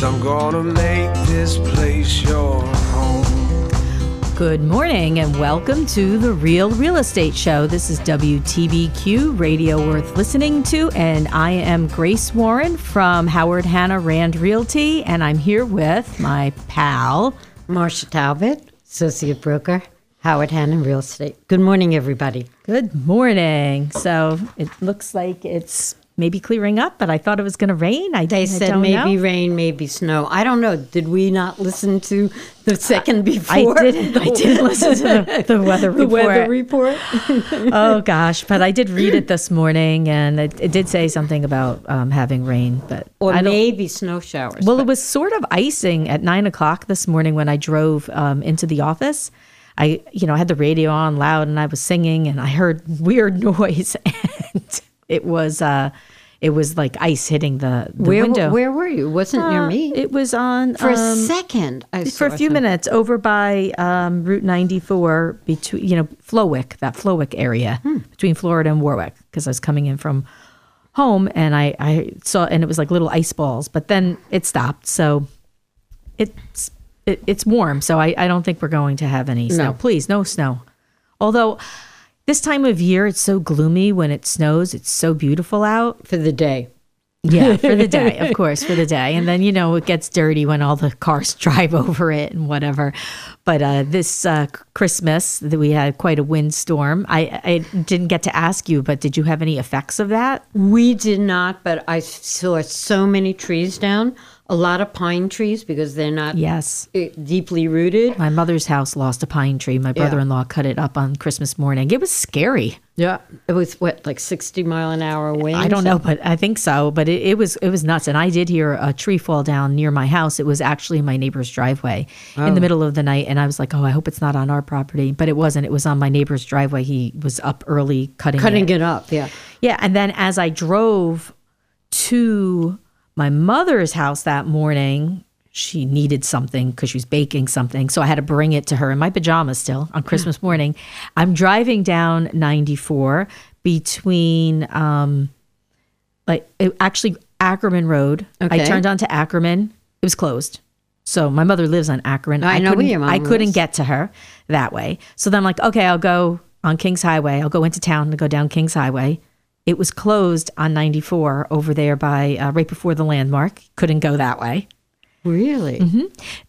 I'm gonna make this place your home. Good morning and welcome to the Real Real Estate Show. This is WTBQ Radio Worth Listening to, and I am Grace Warren from Howard Hanna Rand Realty, and I'm here with my pal. Marsha Talbot, associate broker, Howard Hanna Real Estate. Good morning, everybody. Good morning. So it looks like it's maybe clearing up, but I thought it was going to rain. I, They I said maybe know. rain, maybe snow. I don't know. Did we not listen to the second before? I didn't. I didn't listen to the, the weather the report. weather report. oh gosh, but I did read it this morning, and it, it did say something about um, having rain, but or maybe snow showers. Well, but it was sort of icing at nine o'clock this morning when I drove um, into the office. I, you know, I had the radio on loud and I was singing, and I heard weird noise, and it was, uh, it was like ice hitting the, the where, window. where were you? Wasn't near Uh, me. It was on For a um, second, I for a few something. minutes over by um, Route 94 between you know Flowick that Flowick area Hmm. between Florida and Warwick because I was coming in from home and I, I saw and it was like little ice balls but then it stopped so it's it, it's warm so I, I don't think we're going to have any snow No. please no snow although this time of year it's so gloomy when it snows it's so beautiful out for the day. yeah, for the day, of course, for the day. And then, you know, it gets dirty when all the cars drive over it and whatever. But uh, this uh, Christmas, we had quite a windstorm. I, I didn't get to ask you, but did you have any effects of that? We did not, but I saw so many trees down. A lot of pine trees because they're not Yes. uh, deeply rooted. My mother's house lost a pine tree. My brother in law cut it up on Christmas morning. It was scary. Yeah, it was what like sixty mile an hour wind. I don't know, but I think so. But it, it was it was nuts, and I did hear a tree fall down near my house. It was actually my neighbor's driveway in the middle of the night, and I was like, "Oh, I hope it's not on our property." But it wasn't. It was on my neighbor's driveway. He was up early cutting Cutting it. it up, yeah. Yeah, and then as I drove to my mother's house that morning, she needed something because she was baking something. So I had to bring it to her in my pajamas still on Christmas morning. I'm driving down 94 between, um, like, it, actually, Ackerman Road. I Okay. turned onto Ackerman. It was closed. So my mother lives on Akron. I know where couldn't, your mom I couldn't get to her that way. So then I'm like, okay, I'll go on Kings Highway. I'll go into town and go down Kings Highway. It was closed on 94 over there by uh, right before the landmark. Couldn't go that way. Really?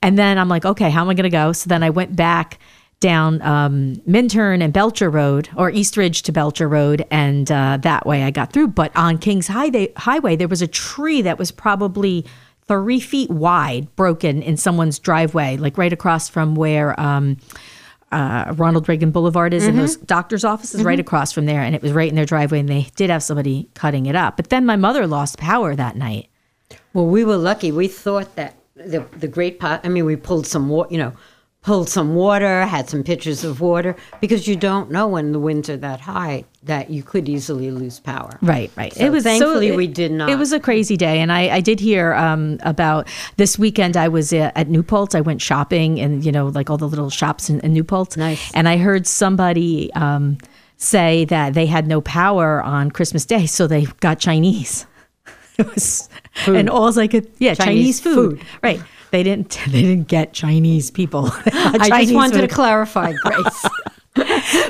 And then I'm like, okay, how am I going to go? So then I went back down um, Minturn and Belcher Road or East Ridge to Belcher Road. And uh, that way I got through. But on Kings Highway, Highway, there was a tree that was probably three feet wide, broken in someone's driveway, like right across from where. Um, uh, Ronald Reagan Boulevard is, and those doctor's offices right across from there, and it was right in their driveway, and they did have somebody cutting it up. But then my mother lost power that night. Well, we were lucky. We thought that the the great pot. I mean, we pulled some water. You know, pulled some water. Had some pitchers of water because you don't know when the winds are that high that you could easily lose power. Right, right. So it was thankfully so, we did not. It was a crazy day, and I, I did hear um, about this weekend. I was uh, at Newport. I went shopping, and you know, like all the little shops in, in Newport. Nice. And I heard somebody um, say that they had no power on Christmas Day, so they got Chinese. it was, and all I could, yeah, Chinese, Chinese food. food. Right. They didn't. They didn't get Chinese people. I just wanted food to clarify, Grace.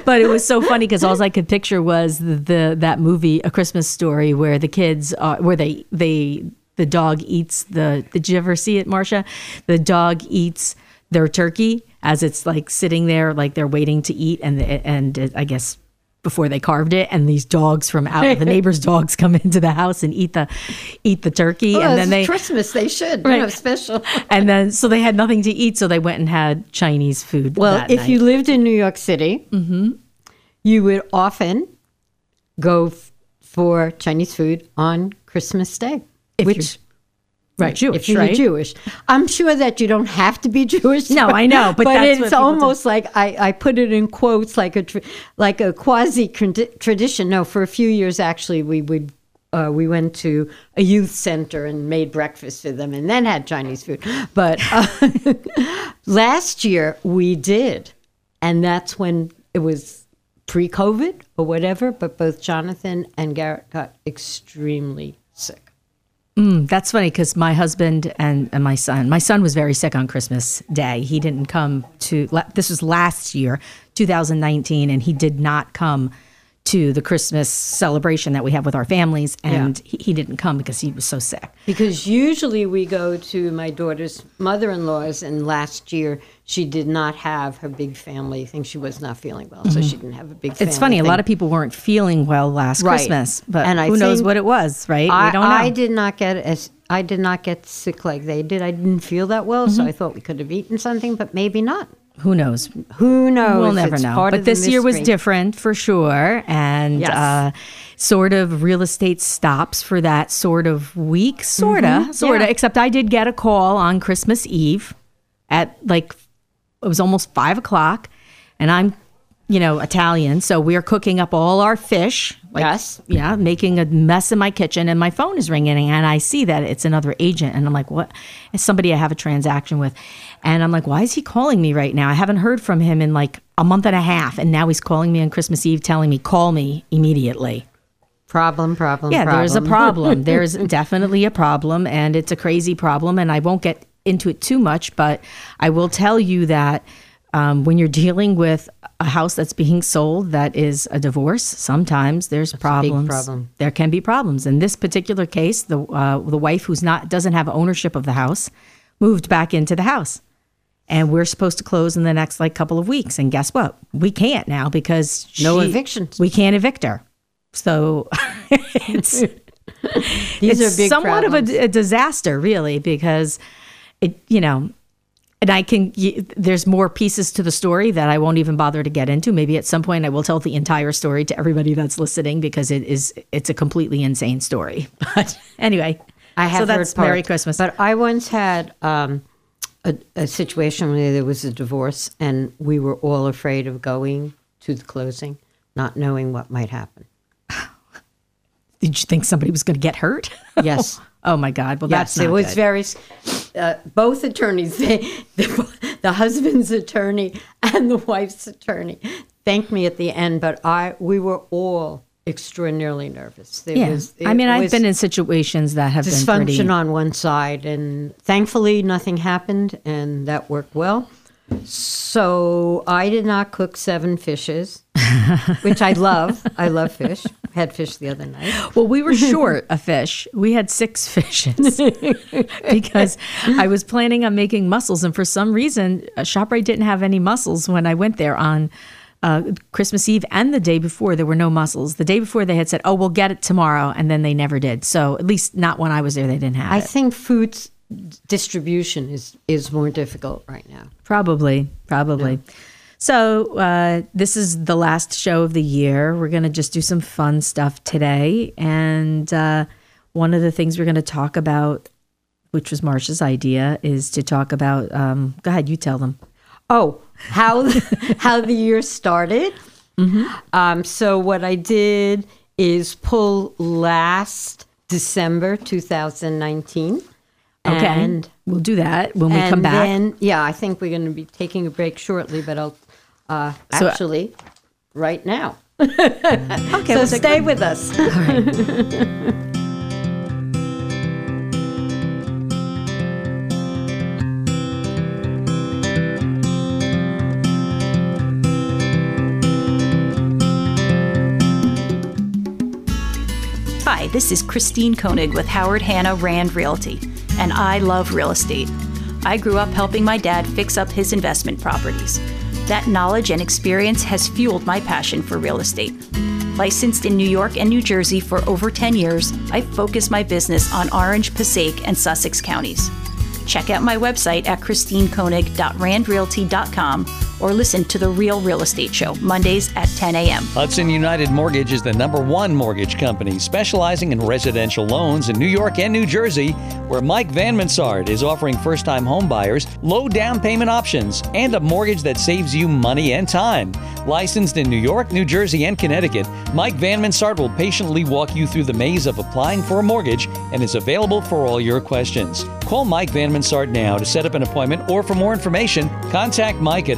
but it was so funny because all I could picture was the, the that movie A Christmas Story where the kids are where they they the dog eats the did you ever see it Marsha the dog eats their turkey as it's like sitting there like they're waiting to eat and the, and it, I guess before they carved it and these dogs from out the neighbors dogs come into the house and eat the eat the turkey Well, and then they Christmas. They should. You Right. know, special. and then so they had nothing to eat so they went and had Chinese food Well, if night. you lived in New York City, mm-hmm. you would often go f- for Chinese food on Christmas Day. If which Right, Jewish, if you're right? Jewish. I'm sure that you don't have to be Jewish. No, I know, but that's what it's people do. almost like I, I put it in quotes like a like a quasi tradition. No, for a few years actually, we would uh, we went to a youth center and made breakfast for them, and then had Chinese food. But uh, last year we did, and that's when it was pre-COVID or whatever. But both Jonathan and Garrett got extremely. Mm, that's funny because my husband and, and my son, my son was very sick on Christmas Day. He didn't come to, this was last year, 2019, and he did not come to the Christmas celebration that we have with our families. And he, he didn't come because he was so sick. Because usually we go to my daughter's mother in law's, and last year she did not have her big family. I think she was not feeling well, so she didn't have a big family. Mm-hmm. It's funny, a lot of people weren't feeling well last Right. Christmas, but And I who knows what it was, right? I, we don't know. I did not get as I did not get sick like they did. I didn't feel that well, Mm-hmm. so I thought we could have eaten something, but maybe not. Who knows? Who knows? We'll never It's know. But this year was different for sure. And Yes. uh, sort of real estate stops for that sort of week. Sort of. Sort of. Mm-hmm. Yeah. Except I did get a call on Christmas Eve at like, it was almost five o'clock. And I'm, you know, Italian. So we're cooking up all our fish. Like, Yes. Yeah, making a mess in my kitchen. And my phone is ringing. And I see that it's another agent. And I'm like, what? It's somebody I have a transaction with. And I'm like, why is he calling me right now? I haven't heard from him in like a month and a half. And now he's calling me on Christmas Eve telling me, call me immediately. Problem, problem, Yeah, problem. there's a problem. there's definitely a problem, and it's a crazy problem. And I won't get into it too much, but I will tell you that um, when you're dealing with a house that's being sold that is a divorce, sometimes there's problems. problem. There can be problems. In this particular case, the uh, the wife who's not doesn't have ownership of the house moved back into the house. And we're supposed to close in the next like couple of weeks. And guess what? We can't now because No she- evictions. We can't evict her. So it's These it's are big somewhat problems. of a, a disaster, really, because it, you know, and I can. There's more pieces to the story that I won't even bother to get into. Maybe at some point I will tell the entire story to everybody that's listening because it is it's a completely insane story. But anyway, I have so that's heard Merry. Christmas. But I once had um, a, a situation where there was a divorce, and we were all afraid of going to the closing, not knowing what might happen. Did you think somebody was going to get hurt? Yes. oh my God! Well, Yes, that's it was good. very. Uh, both attorneys, they, the, the husband's attorney and the wife's attorney, thanked me at the end. But I, we were all extraordinarily nervous. There yeah. was, I mean, I've been in situations that have been dysfunction on one side, and thankfully nothing happened, and that worked well. So I did not cook seven fishes, which I love. I love fish. Had fish the other night. Well, we were short a fish. We had six fishes because I was planning on making mussels, and for some reason, uh, Shoprite didn't have any mussels when I went there on uh, Christmas Eve and the day before. There were no mussels. The day before, they had said, "Oh, we'll get it tomorrow," and then they never did. So at least not when I was there, they didn't have I it. I think food distribution is is more difficult right now. Probably, probably. So uh, this is the last show of the year. We're gonna just do some fun stuff today, and uh, one of the things we're gonna talk about, which was Marsha's idea, is to talk about. Um, go ahead, you tell them. Oh, how how the year started. Um, so what I did is pull last December 2019. Okay, And, we'll do that when we come back. Then, yeah, I think we're going to be taking a break shortly, but I'll uh, So- actually right now. okay, so we'll stay with us. Hi, this is Christine Koenig with Howard Hanna Rand Realty, and I love real estate. I grew up helping my dad fix up his investment properties. That knowledge and experience has fueled my passion for real estate. Licensed in New York and New Jersey for over 10 years, I focus my business on Orange, Passaic, and Sussex counties. Check out my website at christinekoenig.randrealty.com or listen to The Real Real Estate Show, Mondays at 10 a.m. Hudson United Mortgage is the number one mortgage company specializing in residential loans in New York and New Jersey, where Mike Van Mansard is offering first time homebuyers low down payment options and a mortgage that saves you money and time. Licensed in New York, New Jersey, and Connecticut, Mike Van Mansard will patiently walk you through the maze of applying for a mortgage and is available for all your questions. Call Mike Van Mansard now to set up an appointment or for more information, contact Mike at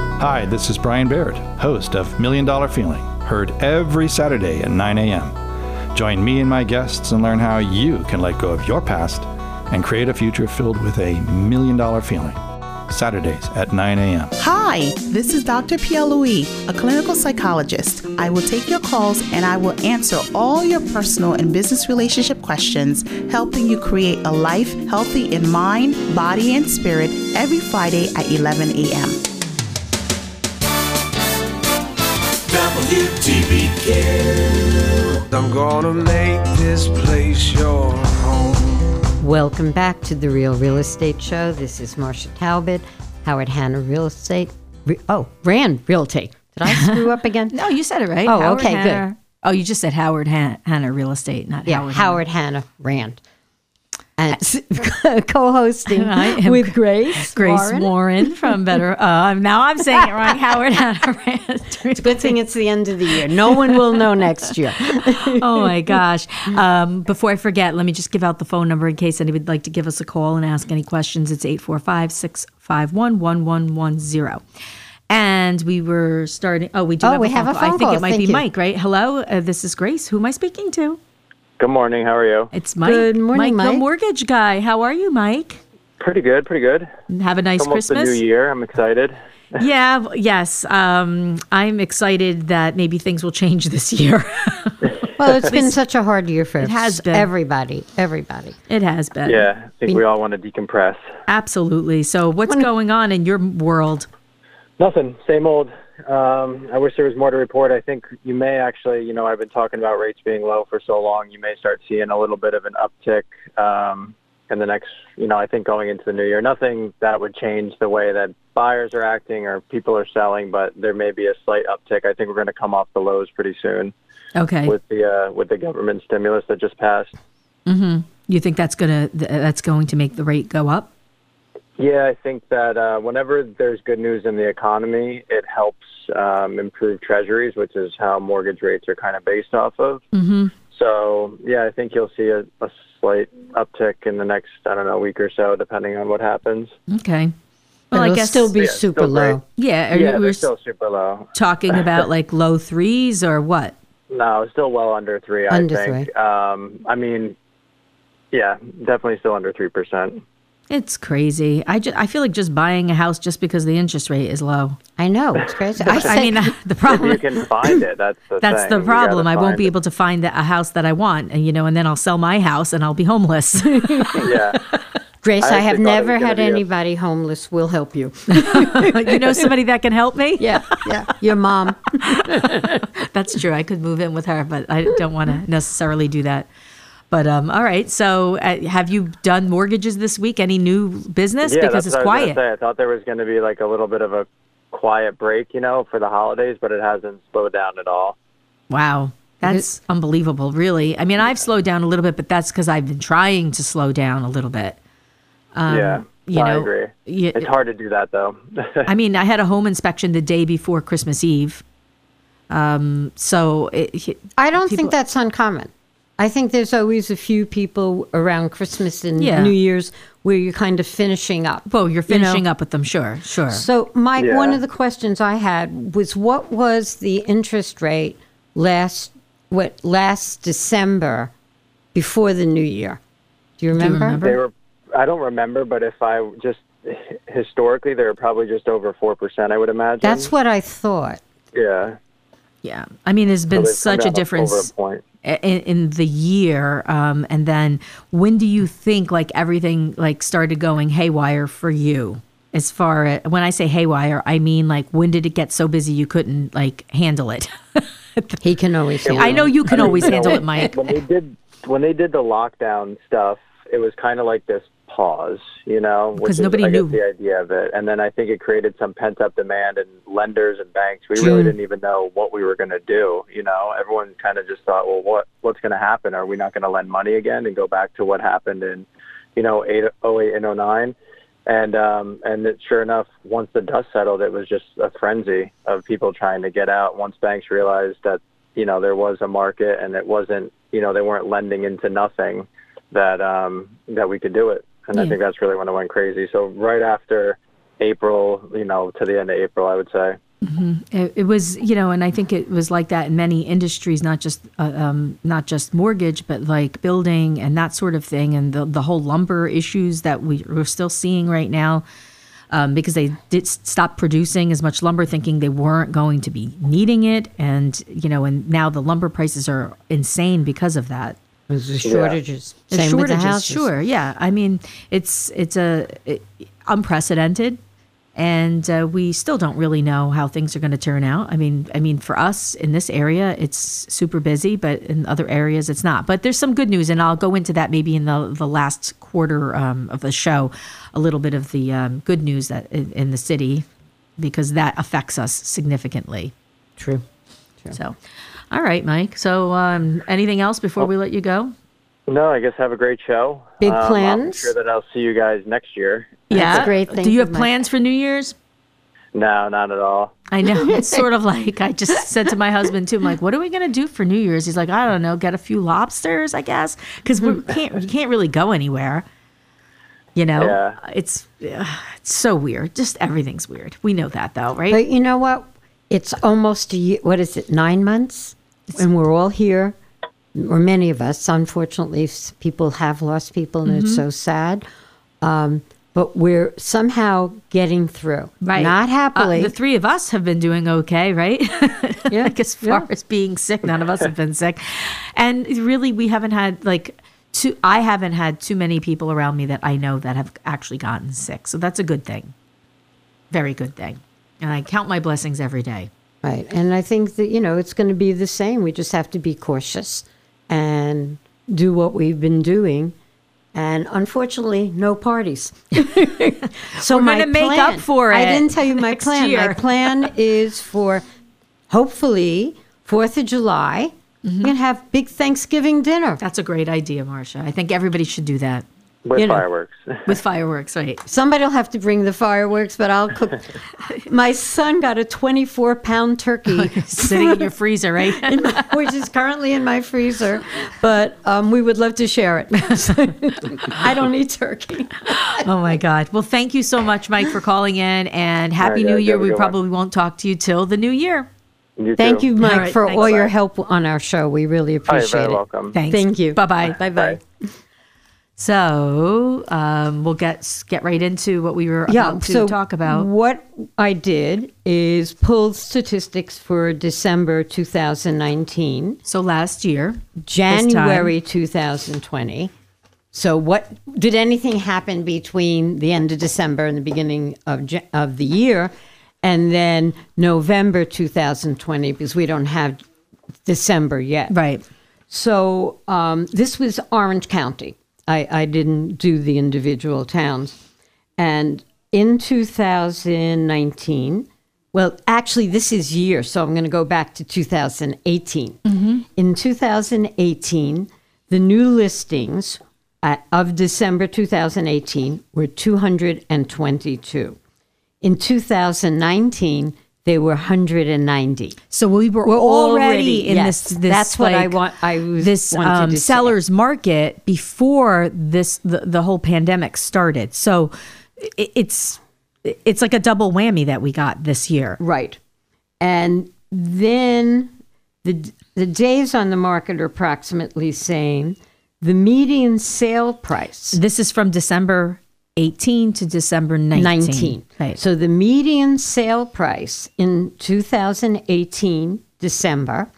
Hi, this is Brian Baird, host of Million Dollar Feeling, heard every Saturday at 9 a.m. Join me and my guests and learn how you can let go of your past and create a future filled with a million dollar feeling. Saturdays at 9 a.m. Hi, this is Dr. Pierre Louis, a clinical psychologist. I will take your calls and I will answer all your personal and business relationship questions, helping you create a life healthy in mind, body, and spirit every Friday at 11 a.m. WTBQ. I'm gonna make this place your home. Welcome back to the Real Real Estate Show. This is Marsha Talbot, Howard Hanna Real Estate. Re- oh, Rand Realty. Did I screw up again? No, you said it right. Oh, Howard okay, Hanna- good. Oh, you just said Howard Han- Hanna Real Estate, not Yeah, Howard. Howard, Hanna Rand. And co-hosting with Grace. Grace Warren. Warren, from Better. Uh, now I'm saying it wrong. Howard Hanna Rand. Good thing it's the end of the year. No one will know next year. oh my gosh. Um, before I forget, let me just give out the phone number in case anybody would like to give us a call and ask any questions. It's 845 651 1110. And we were starting. Oh, we do Oh, have we a have phone a call. I think call. it might Thank be you. Mike, right? Hello, uh, this is Grace. Who am I speaking to? Good morning. How are you? It's Mike. Good morning, the Mike. The mortgage guy. How are you, Mike? Pretty good. Pretty good. Have a nice It's almost Christmas. the new year. I'm excited. Yeah, yes. Um, I'm excited that maybe things will change this year. Well, it's been such a hard year for It has been. everybody. Everybody. it has been. Yeah, I think we all want to decompress. Absolutely. So, what's going on in your world? Nothing. Same old. Um, I wish there was more to report. I think you may actually, you know, I've been talking about rates being low for so long. You may start seeing a little bit of an uptick um, in the next, you know, I think going into the new year. Nothing that would change the way that buyers are acting or people are selling, but there may be a slight uptick. I think we're going to come off the lows pretty soon Okay. with the uh, with the government stimulus that just passed. Mm-hmm. You think that's gonna that's going to make the rate go up? Yeah, I think that uh, whenever there's good news in the economy, it helps um, improve treasuries, which is how mortgage rates are kind of based off of. Mm-hmm. So, yeah, I think you'll see a, a slight uptick in the next, I don't know, week or so, depending on what happens. Okay. But Well, it'll guess still be Yeah, super still great. low. Yeah. Are yeah, you, we they're still super low. talking about like low threes or what? No, still well under three. I Under think. Um, I mean, yeah, definitely still under three percent. It's crazy. I just I feel like just buying a house just because the interest rate is low. I know. It's crazy. I, I mean, uh, the If problem you can find it, that's the that's thing. the problem. I won't be it. able to find a house that I want, and you know, and then I'll sell my house and I'll be homeless. Yeah. Grace, I I, have actually thought it never had be a- anybody homeless. We'll help you. you know somebody that can help me? Yeah, yeah. Your mom. That's true. I could move in with her, but I don't want to necessarily do that. But um, all right. So, uh, have you done mortgages this week? Any new business? Yeah, because that's it's what I was quiet. say. I thought there was going to be like a little bit of a quiet break, you know, for the holidays, but it hasn't slowed down at all. Wow. That's unbelievable, really. I mean, I've slowed down a little bit, but that's because I've been trying to slow down a little bit. yeah, Um, you I know, agree. yeah, it's hard to do that though. I mean, I had a home inspection the day before Christmas Eve. Um, so it, I don't People- think that's uncommon. I think there's always a few people around Christmas and Yeah. New Year's where you're kind of finishing up. well, you're you know? finishing up with them, sure, sure. So, Mike, Yeah. one of the questions I had was what was the interest rate last what last December before the new year? Do you remember? remember? they were. I don't remember, but if I just historically, they were probably just over four percent. I would imagine. That's what I thought. Yeah. yeah, I mean, there's been So such a difference. Over a point. In, in the year um, and then when do you think like everything like started going haywire for you? As far as when i say haywire i mean like when did it get so busy you couldn't like handle it? He can always handle i know you can always handle it mike. When they did when they did the lockdown stuff, it was kind of like this pause, you know, because nobody I guess, knew. the idea of it. And then I think it created some pent up demand, and lenders and banks, we really didn't even know what we were going to do. You know, everyone kind of just thought, well, what what's going to happen? Are we not going to lend money again and go back to what happened in, you know, eight, 08 and 09? And um, and it, sure enough, once the dust settled, it was just a frenzy of people trying to get out. Once banks realized that you know there was a market and it wasn't you know they weren't lending into nothing, that um, that we could do it. And I think that's really when it went crazy. So right after April, you know, to the end of April, I would say. It, it was, you know, and I think it was like that in many industries, not just uh, um, not just mortgage, but like building and that sort of thing, and the the whole lumber issues that we, we're still seeing right now, um, because they did stop producing as much lumber, thinking they weren't going to be needing it, and you know, and now the lumber prices are insane because of that. There's the shortages. The Same with the shortages, houses. sure, yeah. I mean, it's it's a it, unprecedented, and uh, we still don't really know how things are going to turn out. I mean, I mean, for us in this area, it's super busy, but in other areas, it's not. But there's some good news, and I'll go into that maybe in the the last quarter um, of the show, a little bit of the um, good news that in, in the city, because that affects us significantly. True. So, all right, Mike. So, um, anything else before we let you go? No, I guess have a great show. Big Um, I'm plans? sure that I'll see you guys next year. Yeah. a great thing Do you for have Mike. plans for New Year's? No, not at all. I know. It's sort of like I just said to my husband too. I'm like, "What are we gonna do for New Year's?" He's like, "I don't know. Get a few lobsters, I guess, because we can't. You can't really go anywhere. You know, Yeah. it's uh, it's so weird. Just everything's weird. We know that though, right? But you know what? It's almost a year. What is it? Nine months, and we're all here, or many of us. Unfortunately, people have lost people, and Mm-hmm. it's so sad. Um, but we're somehow getting through. Right. Not happily. Uh, the three of us have been doing okay, right? Yeah, like as far yeah. as being sick, none of us have been sick. And really, we haven't had like too, I haven't had too many people around me that I know that have actually gotten sick. So that's a good thing. Very good thing. And I count my blessings every day. Right. And I think that, you know, it's going to be the same. We just have to be cautious and do what we've been doing. And unfortunately, no parties. so We're my gonna make plan- up for it. I didn't tell you my plan. year. My plan is for hopefully 4th of July, Mm-hmm. we're going to have big Thanksgiving dinner. That's a great idea, Marsha. I think everybody should do that With You know. fireworks. with fireworks, right? Somebody will have to bring the fireworks, but I'll cook. my son got a 24 pound turkey. Sitting in your freezer, right? my- which is currently in my freezer, but um, we would love to share it. I don't eat turkey. Oh my God. Well, thank you so much, Mike, for calling in and Happy right, New guys, Year. We good one. probably won't talk to you till the new year. You Thank too. you, Mike, All right, for thanks. all your Bye. help on our show. We really Oh, you're appreciate very it. welcome. Thanks. Thank you. Bye bye. Bye bye. So um, we'll get get right into what we were Yeah, about to so talk about. what I did is pulled statistics for December 2019. So last year, January 2020. So, what did anything happen between the end of December and the beginning of of the year, and then November 2020? Because we don't have December yet. right? So um, this was Orange County. I, I didn't do the individual towns. And in 2019, well, actually, this is year, so I'm going to go back to 2018. Mm-hmm. In 2018, the new listings at, of December 2018 were 222. In 2019, they were 190. So we were, We're already, already- in yes, this, this. that's what I like, want- I this um, to say. sellers market before this the, the whole pandemic started. So it, it's it's like a double whammy that we got this year. Right. And then the the days on the market are approximately same. The median sale price This is from December 18 to December 19. 19. Right. So the median sale price in 2018 December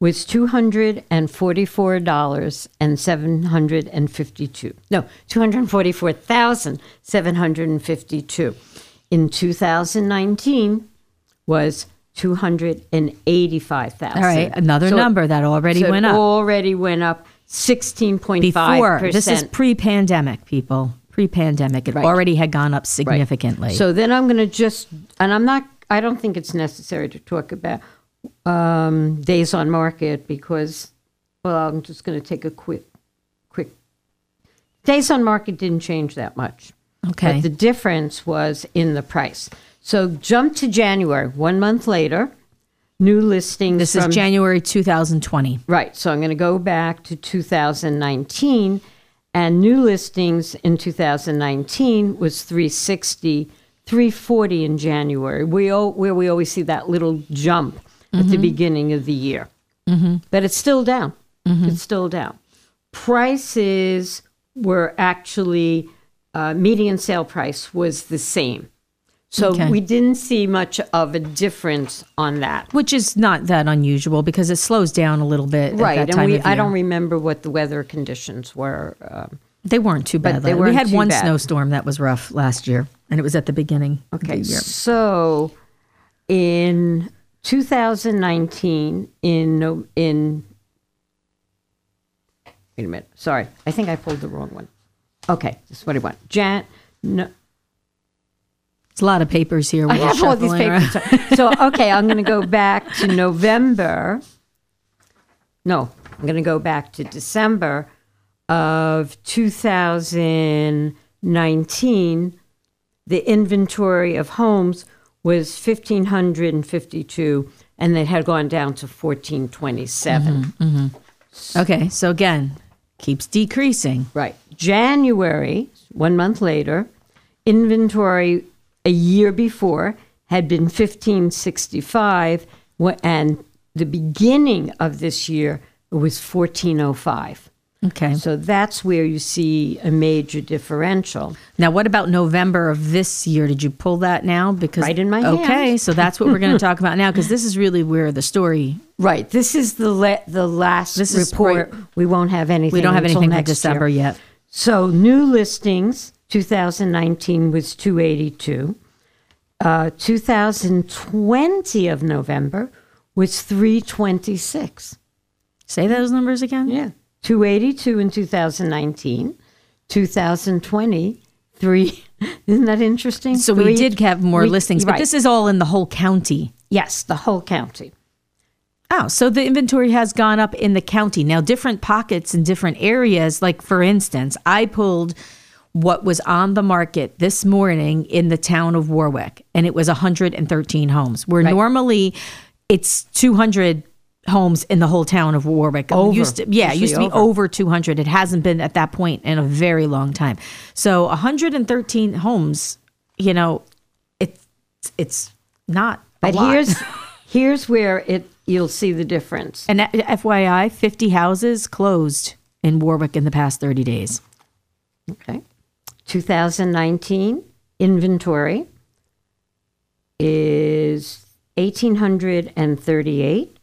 was $244,752. No, 244,752. In 2019 was 285,000. All right, another number that already so went it up. Already went up 16.5%. Before this is pre-pandemic, people. Pre-pandemic. It Right. already had gone up significantly. So then I'm going to just, and I'm not, I don't think it's necessary to talk about um, days on market because, well, I'm just going to take a quick, quick. Days on market didn't change that much. Okay. But the difference was in the price. So jump to January, one month later, new listings. this from- is January 2020. Right. So I'm going to go back to 2019, and new listings in 2019 was 360, 340 in January. We al- where we always see that little jump at the beginning of the year, mm-hmm. but it's still down. It's still down. Prices were actually uh, median sale price was the same. So Okay. we didn't see much of a difference on that. Which is not that unusual because it slows down a little bit at right and we i don't remember what the weather conditions were um, They weren't too bad. they we weren't had too one bad. snowstorm that was rough last year, and it was at the beginning okay of the year. so in 2019 in no in wait a minute sorry i think i pulled the wrong one okay this is what i want jan no It's a lot of papers here. I We're have all these papers. so, okay, I'm going to go back to November. No, I'm going to go back to December of 2019. The inventory of homes was 1,552, and it had gone down to 1,427. Mm-hmm, mm-hmm. Okay, so again, keeps decreasing. Right. January, one month later, inventory a year before had been 1565, and the beginning of this year was 1405. Okay. So that's where you see a major differential. Now, what about November of this year? Did you pull that now? Because Right in my head Okay, so that's what we're going to talk about now because this is really where the story. Right. This is the le- the last This report. right- We won't have anything. We don't have until anything for December year. yet. So new listings, 2019 was 282. Uh, 2020 of November was 326. Say those numbers again. Yeah. 282 in 2019. 2020, three. Isn't that interesting? So we did have more we- listings, but right. this is all in the whole county. Yes, the whole county. Oh, so the inventory has gone up in the county. Now, different pockets in different areas, like for instance, I pulled what was on the market this morning in the town of Warwick, and it was 113 homes, where Right. normally it's 200 homes in the whole town of Warwick. Over. Used to, yeah, Usually used to be over. over 200. It hasn't been at that point in a very long time. So 113 homes, you know, it's it's not But here's here's where it you'll see the difference. And uh, FYI, 50 houses closed in Warwick in the past 30 days. Okay. 2019 inventory is 1,838.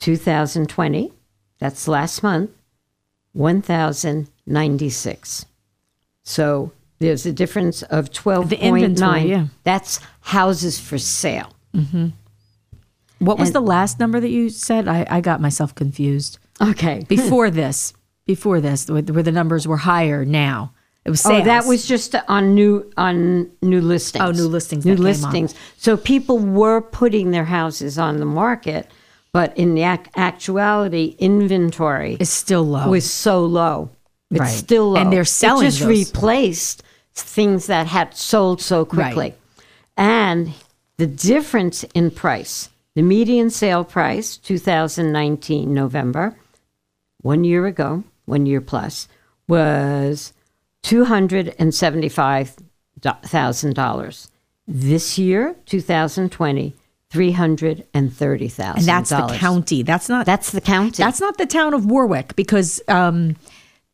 2020, that's last month, 1,096. So there's a difference of 12.9. inventory, yeah. That's houses for sale. Mm-hmm. What was And- the last number that you said? I, I got myself confused. Okay. Before this, before this, where the numbers were higher now. It was Oh, that was just on new on new listings. Oh, new listings New that came on. listings. So people were putting their houses on the market, but in the ac- actuality, inventory is still low. was so low. It's Right. still low. And they're selling It just those. replaced things that had sold so quickly. Right. And the difference in price, the median sale price, 2019 November, one year ago, one year plus, was $275,000. This year, 2020, $330,000. and that's the county. That's not That's the county. That's not the town of Warwick because um,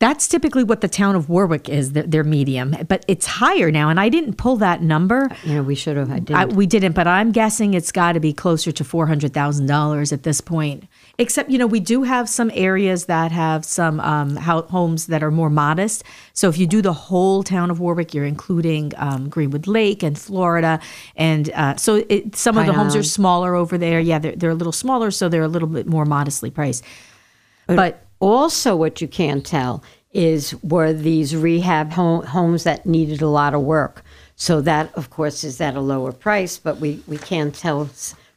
that's typically what the town of Warwick is, their, their medium. But it's higher now, and I didn't pull that number. you know, we should have. I did. I, we didn't, but I'm guessing it's got to be closer to four hundred thousand dollars at this point. Except, you know, we do have some areas that have some um, ho- homes that are more modest. So if you do the whole town of Warwick, you're including um, Greenwood Lake and Florida, and uh, so it, some of the homes are smaller over there. Yeah, they're they're a little smaller, so they're a little bit more modestly priced. But also, what you can't tell is were these rehab home, homes that needed a lot of work. So that, of course, is at a lower price, but we, we can't tell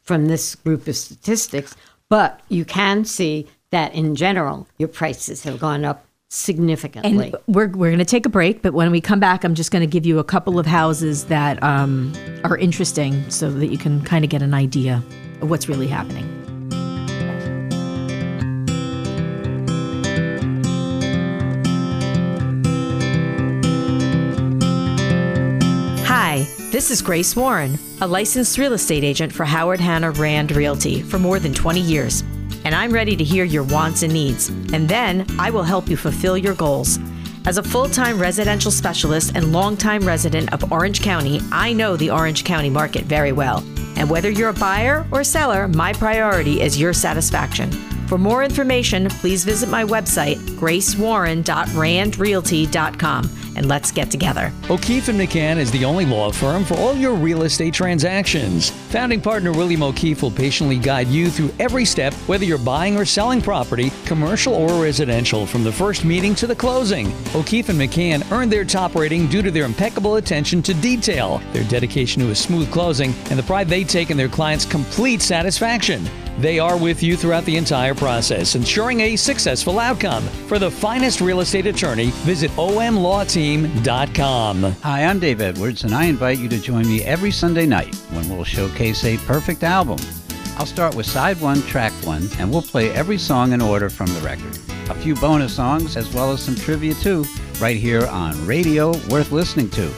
from this group of statistics. But you can see that in general, your prices have gone up significantly. And we're, we're going to take a break, but when we come back, I'm just going to give you a couple of houses that um, are interesting so that you can kind of get an idea of what's really happening. This is Grace Warren, a licensed real estate agent for Howard Hanna Rand Realty for more than 20 years. And I'm ready to hear your wants and needs, and then I will help you fulfill your goals. As a full time residential specialist and longtime resident of Orange County, I know the Orange County market very well. And whether you're a buyer or seller, my priority is your satisfaction. For more information, please visit my website, gracewarren.randrealty.com, and let's get together. O'Keefe and McCann is the only law firm for all your real estate transactions. Founding partner William O'Keefe will patiently guide you through every step, whether you're buying or selling property, commercial or residential, from the first meeting to the closing. O'Keefe and McCann earned their top rating due to their impeccable attention to detail, their dedication to a smooth closing, and the pride they take in their clients' complete satisfaction. They are with you throughout the entire process, ensuring a successful outcome. For the finest real estate attorney, visit omlawteam.com. Hi, I'm Dave Edwards, and I invite you to join me every Sunday night when we'll showcase a perfect album. I'll start with side one, track one, and we'll play every song in order from the record. A few bonus songs, as well as some trivia too, right here on Radio Worth Listening to.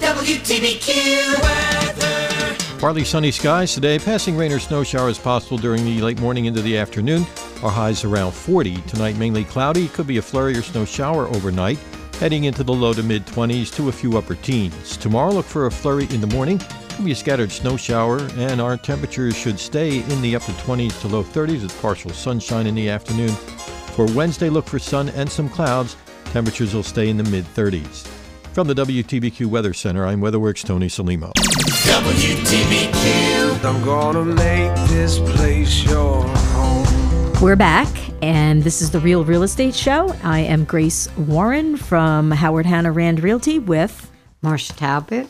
Partly sunny skies today. Passing rain or snow showers possible during the late morning into the afternoon. Our highs around 40. Tonight mainly cloudy. Could be a flurry or snow shower overnight. Heading into the low to mid 20s to a few upper teens. Tomorrow look for a flurry in the morning. Could be a scattered snow shower, and our temperatures should stay in the upper 20s to low 30s with partial sunshine in the afternoon. For Wednesday, look for sun and some clouds. Temperatures will stay in the mid 30s. From the WTBQ Weather Center, I'm WeatherWorks Tony Salimo. WTBQ. I'm gonna make this place your home. We're back, and this is the Real Real Estate Show. I am Grace Warren from Howard Hanna Rand Realty with. Marsha Talbot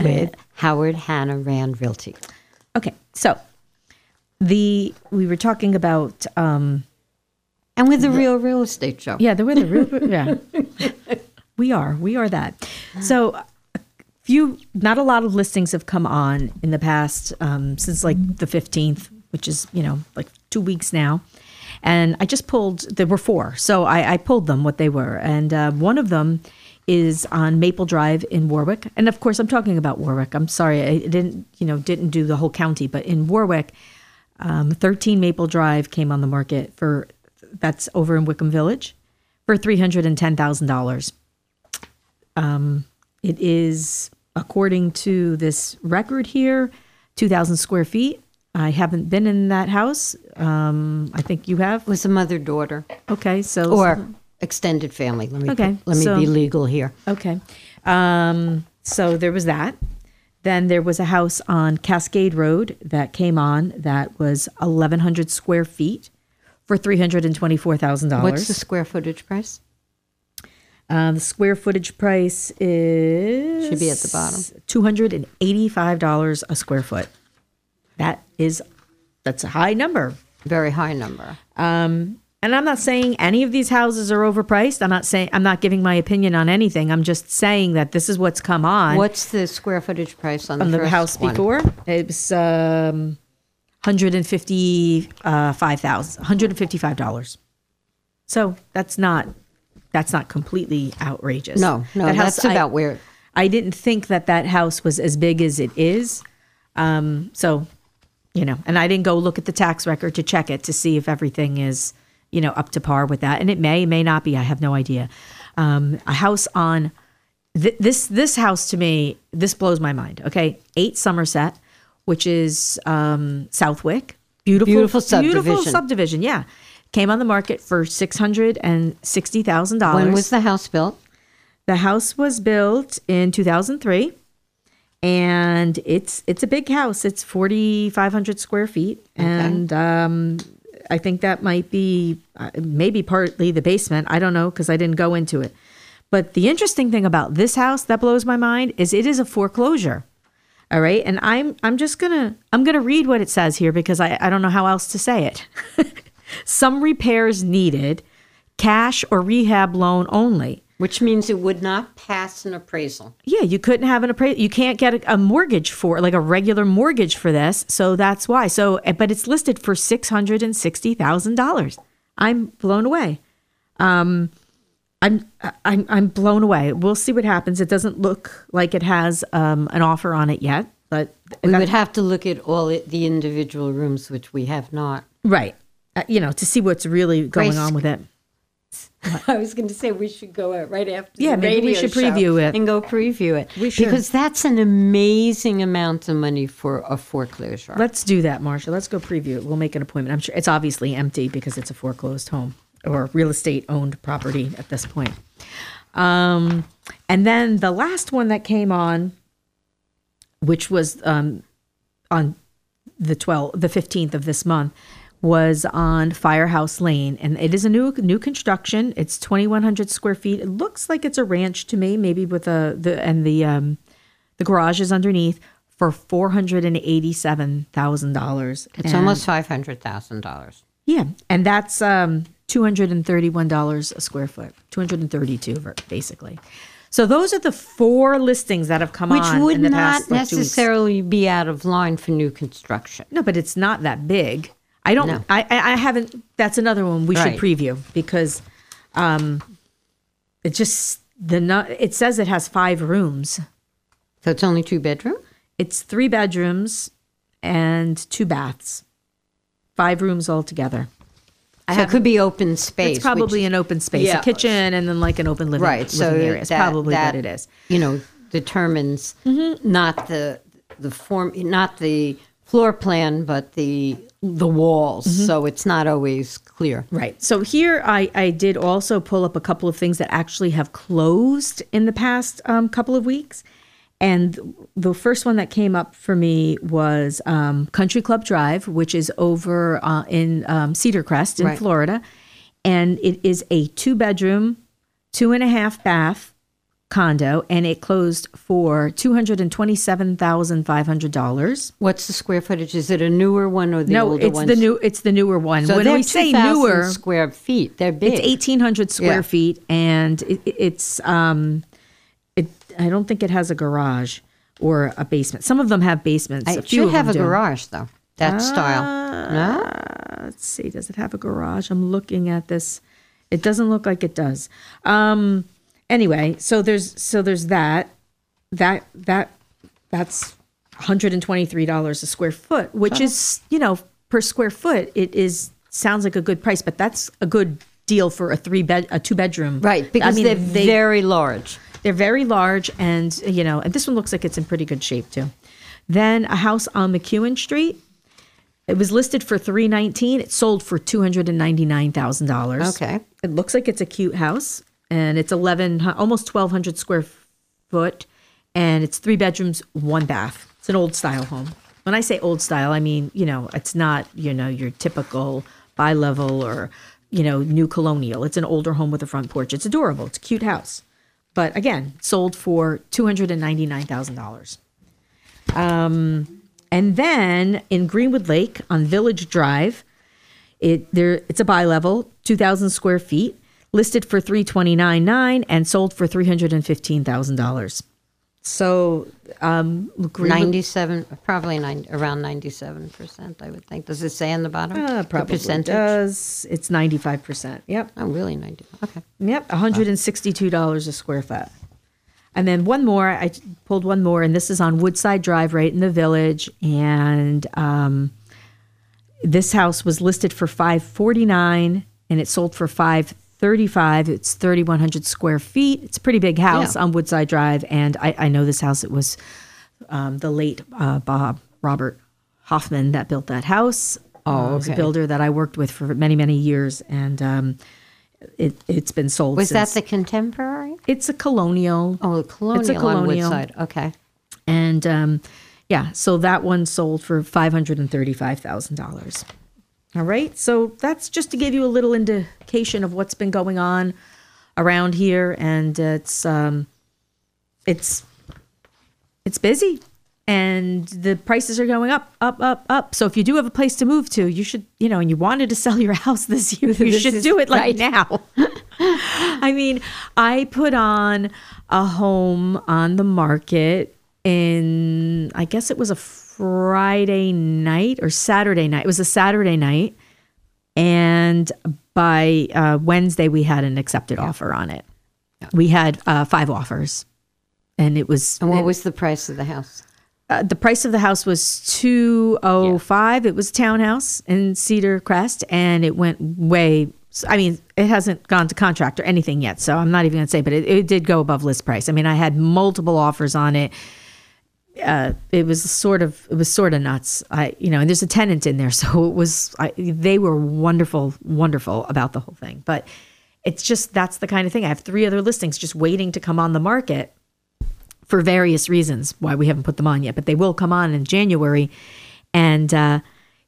with Howard Hanna Rand Realty. Okay, so the we were talking about um, And with the Real Real Estate Show. yeah, the weather. real- yeah, We are. We are that. So few, not a lot of listings have come on in the past um, since like the 15th, which is, you know, like two weeks now. And I just pulled, there were four. So I, I pulled them, what they were. And uh, one of them is on Maple Drive in Warwick. And of course, I'm talking about Warwick. I'm sorry, I didn't, you know, didn't do the whole county, but in Warwick, um, 13 Maple Drive came on the market for, that's over in Wickham Village, for $310,000. Um, it is according to this record here, two thousand square feet. I haven't been in that house. Um, I think you have. Was a mother daughter Okay, so or extended family. Let me Okay, let me so- be legal here. Okay. Um, so there was that. Then there was a house on Cascade Road that came on that was 1,100 square feet for $324,000. What's the square footage price? Uh, the square footage price is Should be at the bottom. $285 a square foot. That is that's a high number. Very high number. Um, and I'm not saying any of these houses are overpriced. I'm not saying I'm not giving my opinion on anything. I'm just saying that this is what's come on. What's the square footage price on, on the, the first house one? before. It was um, hundred and fifty five thousand, hundred and fifty five dollars. So that's not that's not completely outrageous. No, no, That that's I- about where. I didn't think that that house was as big as it is. Um, so, you know, and I didn't go look at the tax record to check it to see if everything is, you know, up to par with that. And it may, may not be. I have no idea. Um, a house on th- this this house to me, this blows my mind. Okay, eight Somerset, which is um, Southwick, beautiful, Beautiful subdivision. beautiful subdivision. Yeah, came on the market for six hundred and sixty thousand dollars. When was the house built? The house was built in 2003 and it's it's a big house. It's 4500 square feet and um I think that might be uh, maybe partly the basement. I don't know because I didn't go into it. But the interesting thing about this house that blows my mind is it is a foreclosure. All right, and I'm I'm just gonna I'm gonna read what it says here because I I don't know how else to say it. Some repairs needed, cash or rehab loan only. Which means it would not pass an appraisal. Yeah, you couldn't have an appraisal. You can't get a, a mortgage for like a regular mortgage for this, so that's why. So, eh, but it's listed for six hundred and sixty thousand dollars. I'm blown away. Um, I'm I'm I'm blown away. We'll see what happens. It doesn't look like it has um, an offer on it yet, but We would have to look at all it, the individual rooms, which we have not. right. Uh, you know, to see what's really going Grace- on with it. I was going to say we should go out right after. Yeah, maybe we should preview it. and go preview it. We should. because that's an amazing amount of money for a foreclosure. Let's do that, Marsha. Let's go preview it. We'll make an appointment. I'm sure it's obviously empty because it's a foreclosed home or real estate owned property at this point. Um, and then the last one that came on, which was um, on the 12th, the 15th of this month, was on Firehouse Lane, and it is a new new construction. It's 2,100 square feet. It looks like it's a ranch to me, maybe with a the and the um, the garage is underneath for four hundred and eighty-seven thousand dollars. it's almost five hundred thousand dollars. yeah, and that's um, two hundred and thirty-one dollars a square foot, two hundred and thirty-two basically. So those are the four listings that have come Which on would in the not past like, necessarily be out of line for new construction. No, but it's not that big. I don't. No. I, I haven't. That's another one we Right. should preview because, um, it just the it says it has five rooms. So it's only two bedroom. It's three bedrooms and two baths, five rooms altogether. So it could be open space. It's probably which- an open space, Yeah. a kitchen, and then like an open living, right. living So area. It's that- probably that, what it is. You know, determines Mm-hmm. not the the form, not the floor plan, but the the walls. Mm-hmm. So it's not always clear. Right. So here I, I did also pull up a couple of things that actually have closed in the past um, couple of weeks. And the first one that came up for me was um, Country Club Drive, which is over uh, in um, Cedar Crest in Right. Florida. And it is a two bedroom, two and a half bath condo, and it closed for $227,500. What's the square footage? Is it a newer one or the No, older it's ones? the new it's the newer one. So when we say newer, square feet, they're big. it's eighteen hundred square Yeah. feet, and it, it- it's um, it. I don't think it has a garage or a basement. Some of them have basements. I- a It should have a do. garage though. That style. No. Uh, let's see. Does it have a garage? I'm looking at this. It doesn't look like it does. Um. Anyway, so there's so there's that that that that's $123 a square foot, which is, you know, per square foot, it is sounds like a good price, but that's a good deal for a three bed a two bedroom. Right, because I mean, they're very large. They're very large and, you know, and this one looks like it's in pretty good shape too. Then a house on McEwen Street. It was listed for 319. It sold for $299,000. Okay. It looks like it's a cute house and it's 11 almost 1200 square foot and it's three bedrooms, one bath. It's an old style home. When I say old style, I mean, you know, it's not, you know, your typical bi-level or, you know, new colonial. It's an older home with a front porch. It's adorable. It's a cute house. But again, sold for $299,000. Um, and then in Greenwood Lake on Village Drive, it there it's a bi level, two thousand square feet, listed for three twenty nine nine and sold for three hundred and fifteen thousand dollars. So um, Ninety-seven, probably nine, around ninety-seven percent. I would think. Does it say on the bottom? uh, probably percentage? does. It's ninety five percent. Yep. Oh, really? Ninety. Okay. Yep, one hundred and sixty-two dollars a square foot. And then one more, I pulled one more, and this is on Woodside Drive, right in the village. And um, this house was listed for five forty-nine, and it sold for five 35. It's 3,100 square feet. It's a pretty big house yeah. on Woodside Drive. And I, I know this house. It was um, the late uh, Bob Robert Hoffman that built that house. Uh, oh, okay. a builder that I worked with for many, many years. And um, it, has been sold. Was since. that the contemporary? It's a colonial. Oh, a colonial. It's a colonial. Okay. And um, yeah, so that one sold for $535,000. All right. So that's just to give you a little indication of what's been going on around here, and it's um, it's it's busy, and the prices are going up, up, up, up. So if you do have a place to move to, you should, you know, and you wanted to sell your house this year, you This should do it like right. now. I mean, I put on a home on the market in, I guess it was a Friday night or Saturday night. It was a Saturday night. And by uh, Wednesday, we had an accepted offer on it. We had uh, five offers. And it was. And what was the price of the house? Uh, the price of the house was two oh five. It was a townhouse in Cedar Crest, and it went way. I mean, it hasn't gone to contract or anything yet, so I'm not even going to say. But it, it did go above list price. I mean, I had multiple offers on it. Uh, it was sort of it was sort of nuts. I you know, and there's a tenant in there, so it was. I, they were wonderful, wonderful about the whole thing. But it's just that's the kind of thing. I have three other listings just waiting to come on the market for various reasons why we haven't put them on yet, but they will come on in January. And, uh,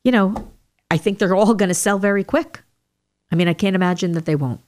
you know, I think they're all going to sell very quick. I mean, I can't imagine that they won't.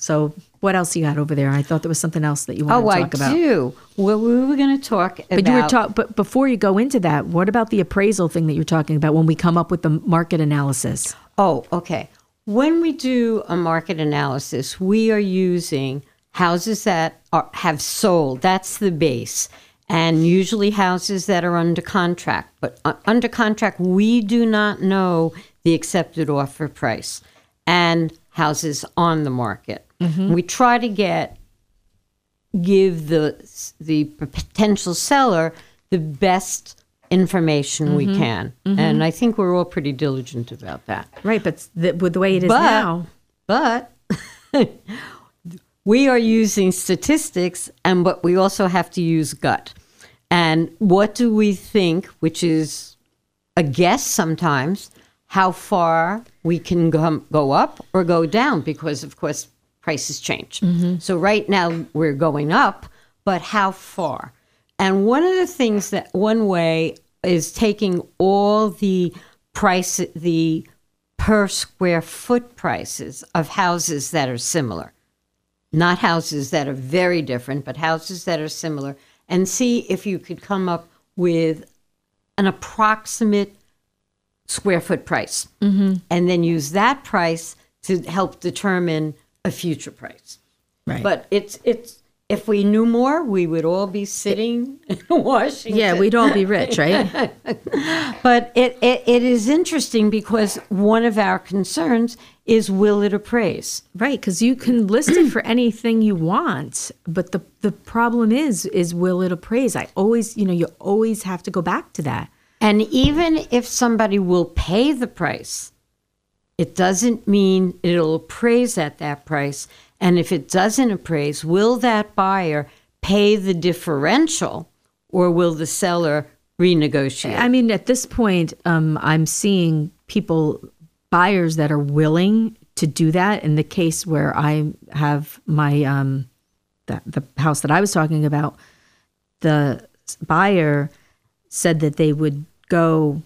So, what else you got over there? I thought there was something else that you wanted Oh, to I talk about. Oh I do. Well, we were going to talk about. But you were talk. But before you go into that, what about the appraisal thing that you're talking about when we come up with the market analysis? Oh, okay. When we do a market analysis, we are using houses that are, have sold. That's the base. And usually houses that are under contract. But uh, under contract, we do not know the accepted offer price. And houses on the market. Mm-hmm. We try to get give the the potential seller the best information we mm-hmm. can. Mm-hmm. And I think we're all pretty diligent about that. Right, but the, with the way it is But- now, But we are using statistics, and but we also have to use gut. And what do we think, which is a guess sometimes, how far we can go, go up or go down, because of course prices change. Mm-hmm. So right now we're going up, but how far? And one of the things that one way is taking all the price, the per square foot prices of houses that are similar, not houses that are very different, but houses that are similar, and see if you could come up with an approximate square foot price. Mm-hmm. And then use that price to help determine a future price. right? But it's it's if we knew more, we would all be sitting in Washington. yeah, we'd all be rich, right? But it, it, it is interesting because one of our concerns is will it appraise? Right, because you can list it for anything you want, but the the problem is is will it appraise? I always, you know, you always have to go back to that. And even if somebody will pay the price, it doesn't mean it'll appraise at that price. And if it doesn't appraise, will that buyer pay the differential or will the seller renegotiate? I mean, at this point, um, I'm seeing people, buyers that are willing to do that. In the case where I have my um, the the house that I was talking about, the buyer said that they would go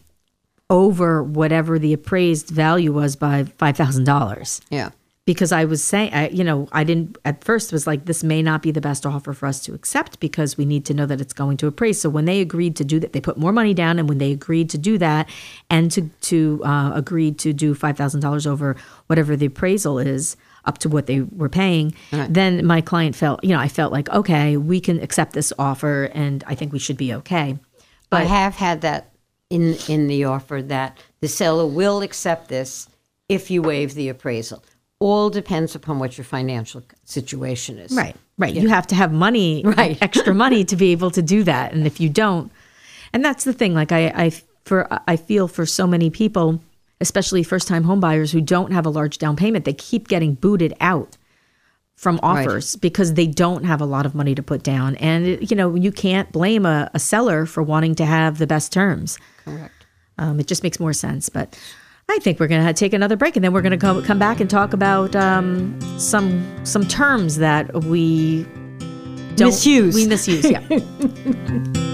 over whatever the appraised value was by five thousand dollars. yeah. because I was saying, I, you know, I didn't at first was like, this may not be the best offer for us to accept because we need to know that it's going to appraise. So when they agreed to do that, they put more money down, and when they agreed to do that, and to to uh, agreed to do five thousand dollars over whatever the appraisal is up to what they were paying, then my client felt, you know, I felt like, okay, we can accept this offer, and I think we should be okay. I have had that in in the offer that the seller will accept this if you waive the appraisal. All depends upon what your financial situation is. Right, right. You have to have money, Right. extra money to be able to do that. And if you don't, and that's the thing. Like I, I for I feel for so many people, especially first time home buyers who don't have a large down payment, they keep getting booted out from offers because they don't have a lot of money to put down. And you know, you can't blame a, a seller for wanting to have the best terms. Correct. Um, it just makes more sense. But I think we're going to take another break, and then we're going to come come back and talk about um, some some terms that we don't Misuse. We misuse. Yeah.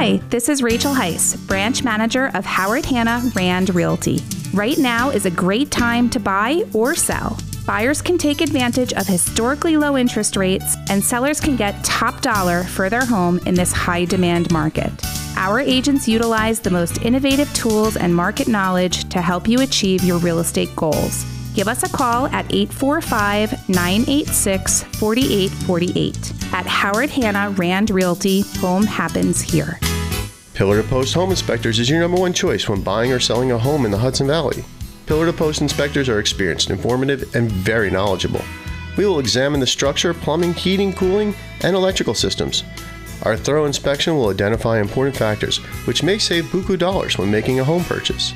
Hi, this is Rachel Heiss, branch manager of Howard Hanna Rand Realty. Right now is a great time to buy or sell. Buyers can take advantage of historically low interest rates, and sellers can get top dollar for their home in this high demand market. Our agents utilize the most innovative tools and market knowledge to help you achieve your real estate goals. Give us a call at 845 986 4848. At Howard Hanna Rand Realty, home happens here. Pillar to Post Home Inspectors is your number one choice when buying or selling a home in the Hudson Valley. Pillar to Post inspectors are experienced, informative, and very knowledgeable. We will examine the structure, plumbing, heating, cooling, and electrical systems. Our thorough inspection will identify important factors, which may save buku dollars when making a home purchase.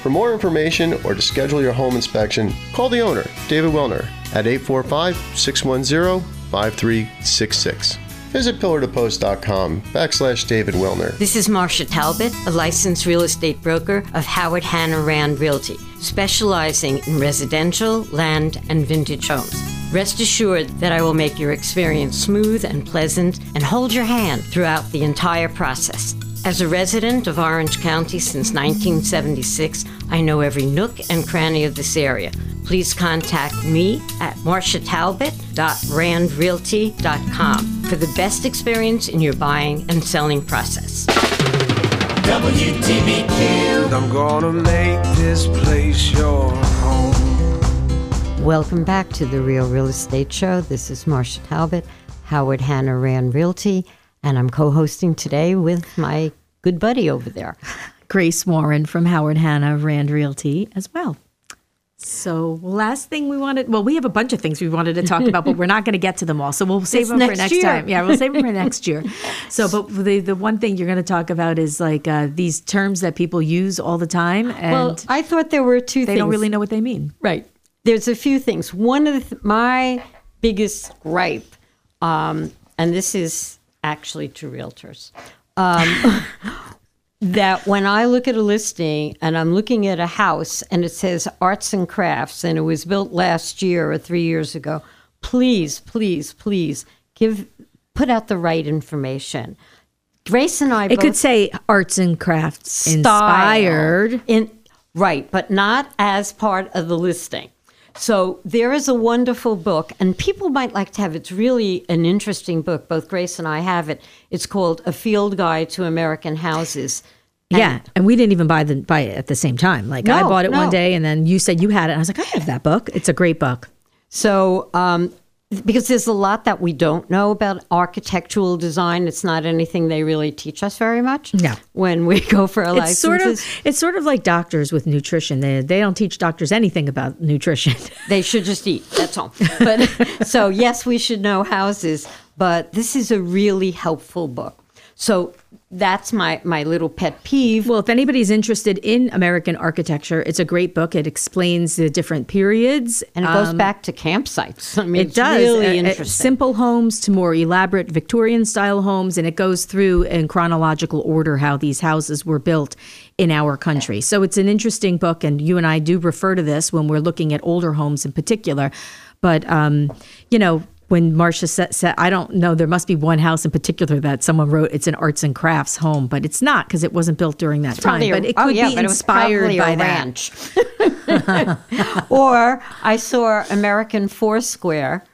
For more information or to schedule your home inspection, call the owner, David Wilner, at 845 610 5366. Visit pillartopost.com backslash David Wilner. This is Marsha Talbot, a licensed real estate broker of Howard Hanna Rand Realty, specializing in residential, land, and vintage homes. Rest assured that I will make your experience smooth and pleasant and hold your hand throughout the entire process. As a resident of Orange County since 1976, I know every nook and cranny of this area. Please contact me at marciatalbot.randrealty.com for the best experience in your buying and selling process. WTBQ. I'm gonna make this place your home. Welcome back to the Real Real Estate Show. This is Marsha Talbot, Howard Hanna Rand Realty, and I'm co hosting today with my good buddy over there. Grace Warren from Howard Hanna Rand Realty as well. So, last thing we wanted, well, we have a bunch of things we wanted to talk about, but we're not going to get to them all. So, we'll save It's them for next next year. time. Yeah, we'll save them for next year. So, but the, the one thing you're going to talk about is like uh, these terms that people use all the time. And well, I thought there were two they things. don't really know what they mean. Right. There's a few things. One of the th- my biggest gripe, um, and this is actually to realtors, um, that when I look at a listing and I'm looking at a house and it says arts and crafts and it was built last year or three years ago, please, please, please give put out the right information. Grace and I It could say arts and crafts inspired. in right, but not as part of the listing. So there is a wonderful book, and people might like to have. It. It's really an interesting book. Both Grace and I have it. It's called A Field Guide to American Houses. Yeah, and we didn't even buy the buy it at the same time. Like I bought it one day, and then you said you had it. And I was like, I have that book. It's a great book. So, um, because there's a lot that we don't know about architectural design, it's not anything they really teach us very much. No. When we go for our It's sort of it's sort of like doctors with nutrition. They they don't teach doctors anything about nutrition. they should just eat. That's all. But so yes, we should know houses, but this is a really helpful book. So that's my my little pet peeve. Well, if anybody's interested in American architecture, it's a great book. It explains the different periods, And it goes Um, back to campsites. I mean, It it's does. really Uh, uh, interesting. simple homes to more elaborate Victorian style homes, and it goes through in chronological order how these houses were built in our country. So it's an interesting book, and you and I do refer to this when we're looking at older homes in particular. But um, you know. When Marsha said, said, I don't know, there must be one house in particular that someone wrote it's an arts and crafts home, but it's not because it wasn't built during that time. A- oh, But it oh, could yeah, be inspired by a that. ranch. or I saw American Foursquare,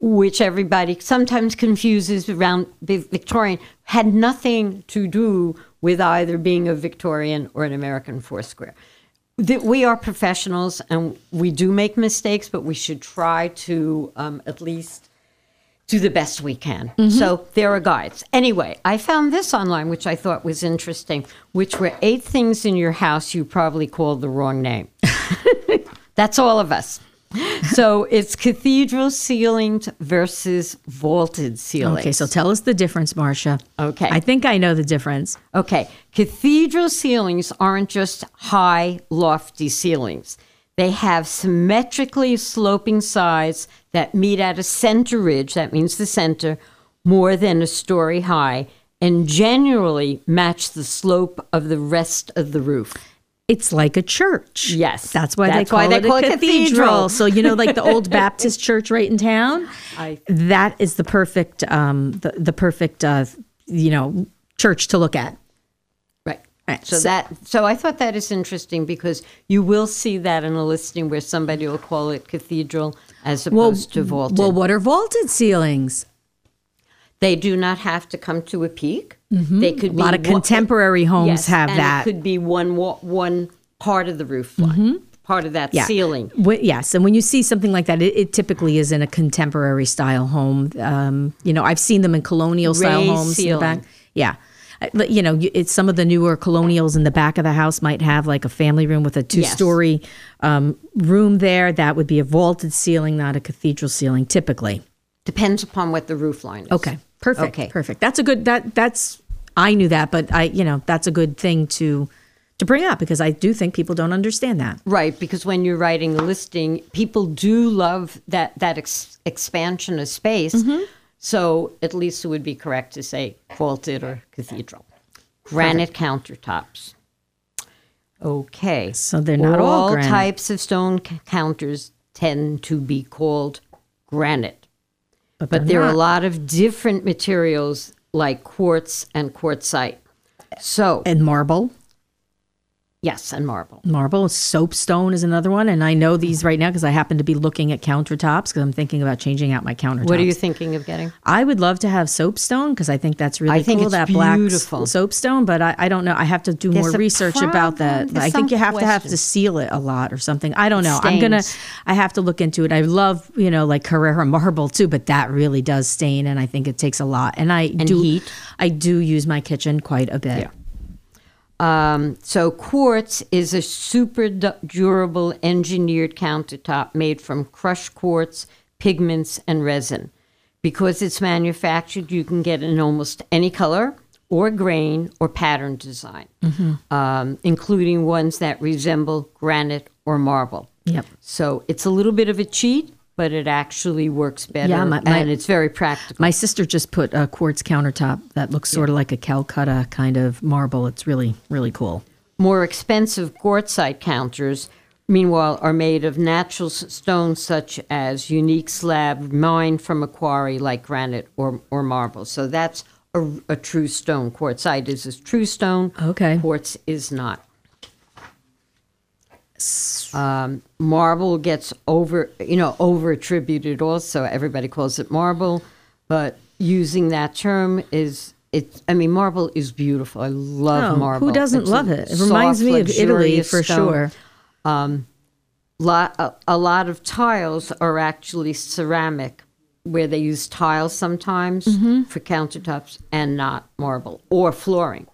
which everybody sometimes confuses around the Victorian, had nothing to do with either being a Victorian or an American Foursquare. That we are professionals and we do make mistakes, but we should try to um, at least do the best we can. So there are guides. Anyway, I found this online, which I thought was interesting, which were eight things in your house you probably called the wrong name. That's all of us. So it's cathedral ceilings versus vaulted ceilings. Okay, so tell us the difference, Marsha. Okay. I think I know the difference. Okay, cathedral ceilings aren't just high, lofty ceilings. They have symmetrically sloping sides that meet at a center ridge, that means the center, more than a story high, and generally match the slope of the rest of the roof. It's like a church. Yes. That's why That's they call why they it call a it cathedral. cathedral. so you know, like the old Baptist church right in town. I- that is the perfect, um, the, the perfect, uh, you know, church to look at. Right. Right. So, that so I thought that is interesting because you will see that in a listing where somebody will call it cathedral as well, opposed to vaulted. well, what are vaulted ceilings? They do not have to come to a peak. They could A lot of one- contemporary homes Yes, have that. It could be one one part of the roof line, part of that ceiling. Wh- yes, and when you see something like that, it, it typically is in a contemporary style home. Um, you know, I've seen them in colonial style homes in the back. Yeah. I- You know, it's some of the newer colonials in the back of the house might have like a family room with a two-story um, room there. That would be a vaulted ceiling, not a cathedral ceiling, typically. Depends upon what the roof line is. Okay, perfect. Okay. perfect. That's a good. That that's. I knew that, but I, you know, that's a good thing to to bring up because I do think people don't understand that. Right, because when you're writing a listing, people do love that that ex- expansion of space. Mm-hmm. So at least it would be correct to say vaulted or cathedral. Granite countertops. Okay. So they're not all granite. types of stone c- counters tend to be called granite. But, But there are a lot of different materials like quartz and quartzite. So and marble. Yes, and marble. Marble, soapstone is another one, and I know these right now because I happen to be looking at countertops because I'm thinking about changing out my countertops. What are you thinking of getting? I would love to have soapstone because I think that's really I think cool. it's that beautiful. s- soapstone, but I, I don't know. I have to do There's more research about that. There's I think you have to have to seal it a lot or something. I don't know. I'm gonna. I have to look into it. I love you know like Carrara marble too, but that really does stain, and I think it takes a lot. And I do. heat. I do use my kitchen quite a bit. Um, so quartz is a super du- durable engineered countertop made from crushed quartz, pigments, and resin. Because it's manufactured, you can get in almost any color or grain or pattern design, um, including ones that resemble granite or marble. Yep. So it's a little bit of a cheat, but it actually works better, Yeah, my- my- and it's very practical. My sister just put a quartz countertop that looks sort of like a Calcutta kind of marble. It's really, really cool. More expensive quartzite counters, meanwhile, are made of natural stones such as unique slab mined from a quarry like granite or, or marble. So that's a, a true stone. Quartzite is a true stone. Okay. Quartz is not. Um, marble gets over, you know, over attributed also. Everybody calls it marble, but using that term is it. I mean, marble is beautiful. I love Oh, marble. who doesn't It's love it? It reminds soft, me of Italy for stone. sure. Um, lot, a, a lot of tiles are actually ceramic, where they use tiles sometimes Mm-hmm. for countertops and not marble or flooring.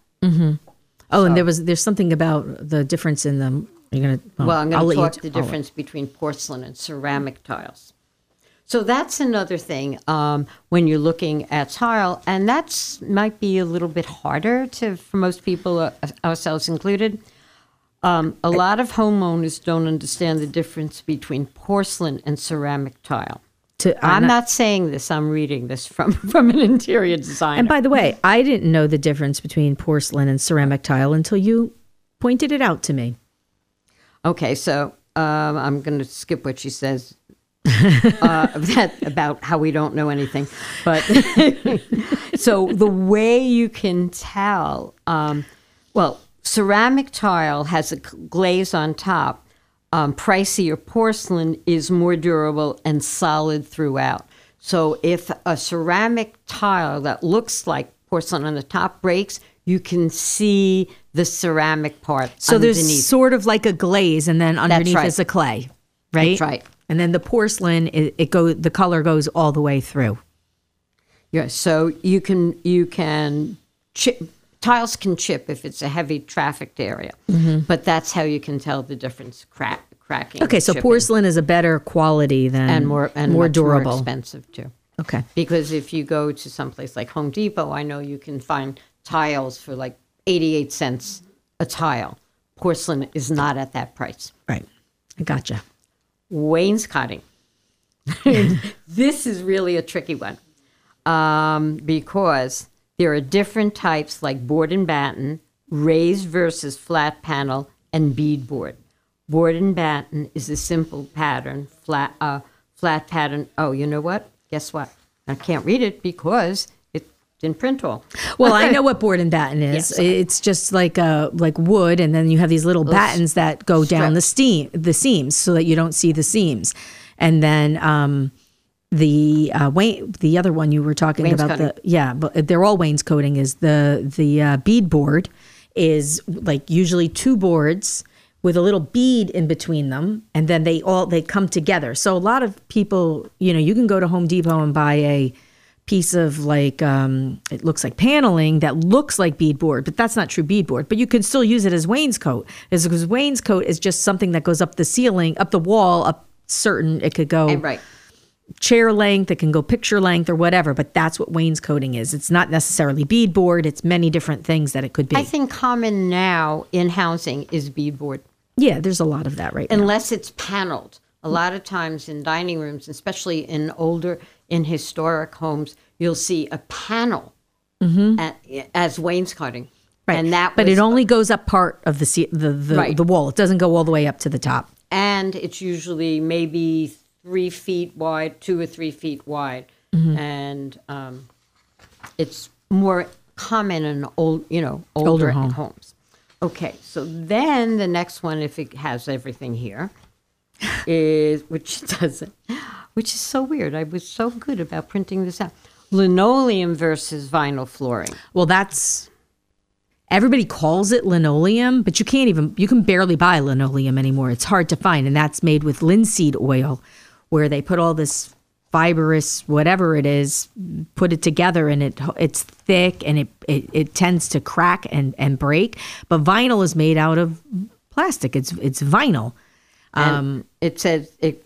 Oh, and there was there's something about the difference in them. You're gonna. oh, Well, I'm going to talk you the t- I'll- difference between porcelain and ceramic tiles. So that's another thing um, when you're looking at tile, and that's might be a little bit harder to for most people, uh, ourselves included. Um, a lot of homeowners don't understand the difference between porcelain and ceramic tile. To, I'm not saying this. I'm reading this from from an interior designer. And by the way, I didn't know the difference between porcelain and ceramic tile until you pointed it out to me. Okay, so um, I'm going to skip what she says uh, that about how we don't know anything. But so the way you can tell, um, well, ceramic tile has a glaze on top. Um, pricier porcelain is more durable and solid throughout. So if a ceramic tile that looks like porcelain on the top breaks, you can see the ceramic part So underneath. there's sort of like a glaze, and then underneath right. is a clay, right? That's right. And then the porcelain, it, it go the color goes all the way through. Yeah, so you can you can chip tiles can chip if it's a heavy trafficked area, but that's how you can tell the difference crack cracking. Mm-hmm. Okay, so porcelain is a better quality than and more and more durable. more expensive too. Okay. Because if you go to someplace like Home Depot, I know you can find tiles for like 88 cents a tile. Porcelain is not at that price. Right. I gotcha. Wainscoting. this is really a tricky one um, because there are different types like board and batten, raised versus flat panel, and beadboard. Board and batten is a simple pattern, flat, uh, flat pattern. Oh, you know what? Guess what? I can't read it because it didn't print all. Well, I know what board and batten is. Yes. It's just like uh like wood, and then you have these little battens that go down the steam the seams so that you don't see the seams, and then um the uh Wayne the other one you were talking about the yeah, but they're all wainscoting is the the uh, bead board is like usually two boards with a little bead in between them and then they all they come together so a lot of people you know you can go to home depot and buy a piece of like um, it looks like paneling that looks like beadboard, but that's not true beadboard. But you can still use it as wainscot, is because wainscot is just something that goes up the ceiling, up the wall, up certain. It could go right. chair length, it can go picture length or whatever. But that's what wainscoting is. It's not necessarily beadboard. It's many different things that it could be. I think common now in housing is beadboard. yeah, there's a lot of that right now. unless it's paneled. A lot of times in dining rooms, especially in older, in historic homes, you'll see a panel a- as wainscoting. Right. And that but was, it only goes up part of the the the, Right. the wall. It doesn't go all the way up to the top. and it's usually maybe three feet wide, two or three feet wide, Mm-hmm. and um, it's more common in old, you know, older, Older home. homes. Okay, so then the next one, if it has everything here, is which doesn't, which is so weird. I was so good about printing this out. Linoleum versus vinyl flooring. Well, that's everybody calls it linoleum, but you can't even you can barely buy linoleum anymore. It's hard to find, and that's made with linseed oil, where they put all this fibrous whatever it is, put it together, and it it's thick and it it, it tends to crack and and break. But vinyl is made out of plastic. It's it's vinyl. Um, it says it.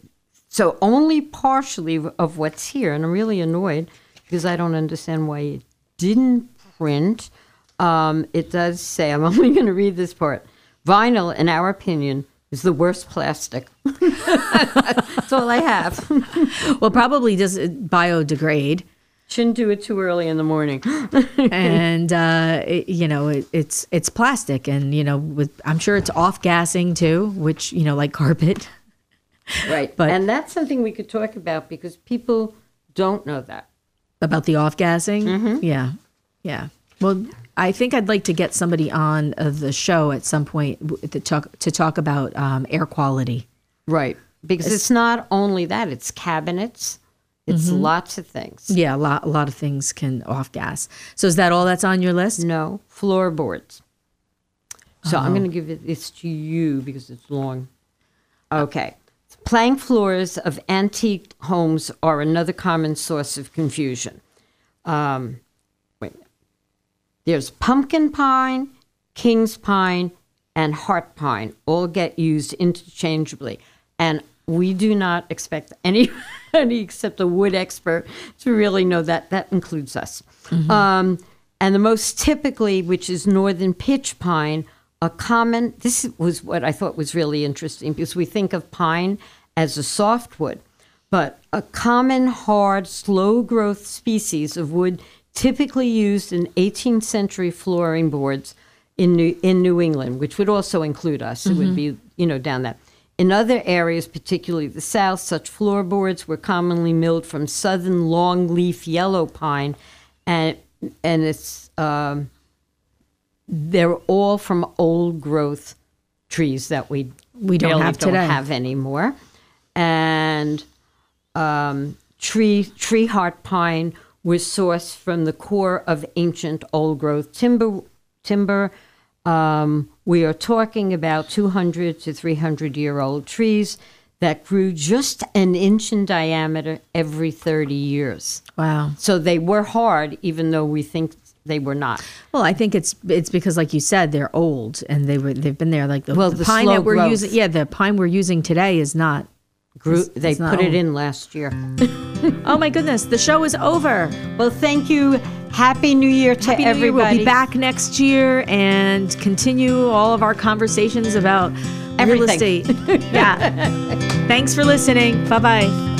So only partially of what's here, and I'm really annoyed because I don't understand why it didn't print. Um, it does say I'm only going to read this part. Vinyl, in our opinion, is the worst plastic. That's all I have. well, probably does it biodegrade. Shouldn't do it too early in the morning. and uh, it, you know it, it's it's plastic, and you know with I'm sure it's off gassing too, which you know like carpet. right. But- and that's something we could talk about because people don't know that. about the off gassing. Mm-hmm. Yeah, yeah. Well, I think I'd like to get somebody on the show at some point to talk to talk about um, air quality. Right. Because it's, not only that, it's cabinets, it's Mhm. lots of things. Yeah, a lot a lot of things can off gas. So is that all that's on your list? No, floorboards. So I'm Oh. going to give it this to you because it's long. Okay. Plank floors of antique homes are another common source of confusion. Um, wait. There's pumpkin pine, king's pine, and heart pine all get used interchangeably. And we do not expect anybody except a wood expert to really know that. That includes us. Um, and the most typically, which is northern pitch pine, a common, this was what I thought was really interesting because we think of pine as a softwood, but a common, hard, slow growth species of wood typically used in 18th century flooring boards in New, in New England, which would also include us. It would Mhm. be, you know, down that. In other areas, particularly the South, such floorboards were commonly milled from southern longleaf yellow pine, and and it's um, they're all from old growth trees that we We don't have don't today. have anymore, and um, tree tree heart pine was sourced from the core of ancient old growth timber timber. Um, we are talking about 200 to 300 year old trees that grew just an inch in diameter every 30 years. Wow. So they were hard, even though we think they were not. Well, I think it's it's because, like you said, they're old and they were they've been there. Like the, Well, the the pine that we're growth. using, yeah, the pine we're using today is not. Grew, is- they not put it in last year. Oh my goodness, the show is over. Well, thank you. Happy New Year to Happy New Year. everybody. We'll be back next year and continue all of our conversations about real estate. yeah. Thanks for listening. Bye bye.